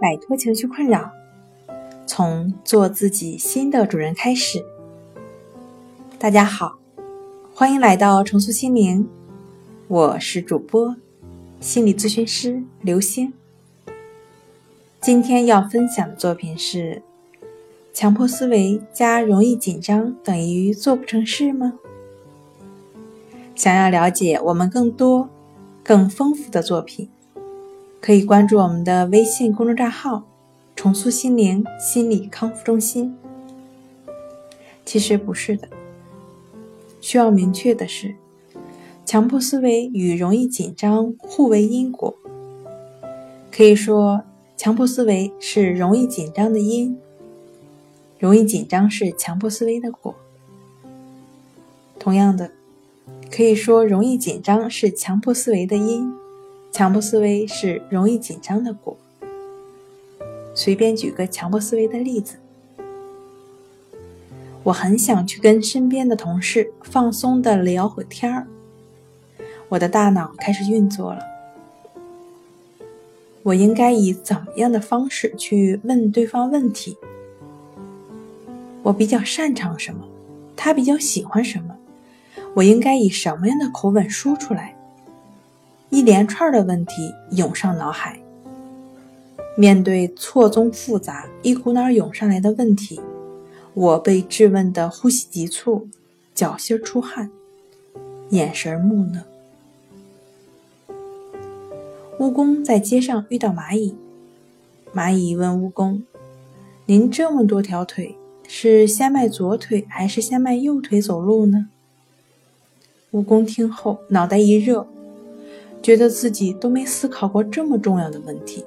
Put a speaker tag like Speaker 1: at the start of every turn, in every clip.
Speaker 1: 摆脱情绪困扰，从做自己新的主人开始。大家好，欢迎来到重塑心灵，我是主播心理咨询师刘星。今天要分享的作品是：强迫思维加容易紧张等于做不成事吗？想要了解我们更多、更丰富的作品。可以关注我们的微信公众账号“重塑心灵心理康复中心”。其实不是的，需要明确的是，强迫思维与容易紧张互为因果。可以说，强迫思维是容易紧张的因，容易紧张是强迫思维的果。同样的，可以说容易紧张是强迫思维的因。强迫思维是容易紧张的果。随便举个强迫思维的例子，我很想去跟身边的同事放松的聊会天儿。我的大脑开始运作了，我应该以怎么样的方式去问对方问题？我比较擅长什么？他比较喜欢什么？我应该以什么样的口吻说出来？一连串的问题涌上脑海。面对错综复杂、一股脑涌上来的问题，我被质问的呼吸急促，脚心出汗，眼神木讷。蜈蚣在街上遇到蚂蚁，蚂蚁问蜈蚣：“您这么多条腿，是先迈左腿还是先迈右腿走路呢？”蜈蚣听后脑袋一热。觉得自己都没思考过这么重要的问题，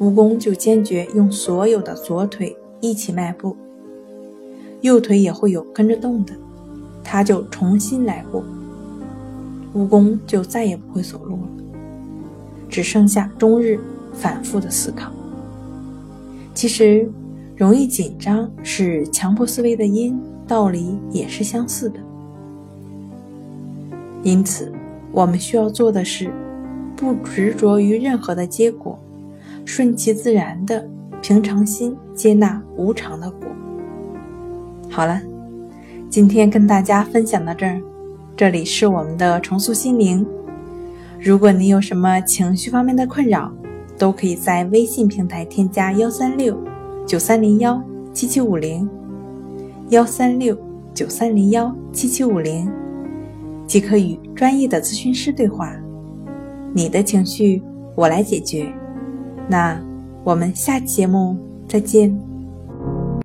Speaker 1: 蜈蚣就坚决用所有的左腿一起迈步，右腿也会有跟着动的，他就重新来过，蜈蚣就再也不会走路了，只剩下终日反复的思考。其实，容易紧张是强迫思维的因，道理也是相似的，因此。我们需要做的是，不执着于任何的结果，顺其自然的平常心接纳无常的果。好了，今天跟大家分享到这儿，这里是我们的重塑心灵。如果你有什么情绪方面的困扰，都可以在微信平台添加幺三六九三零幺七七五零，幺三六九三零幺七七五零。即可与专业的咨询师对话，你的情绪我来解决。那我们下期节目再见。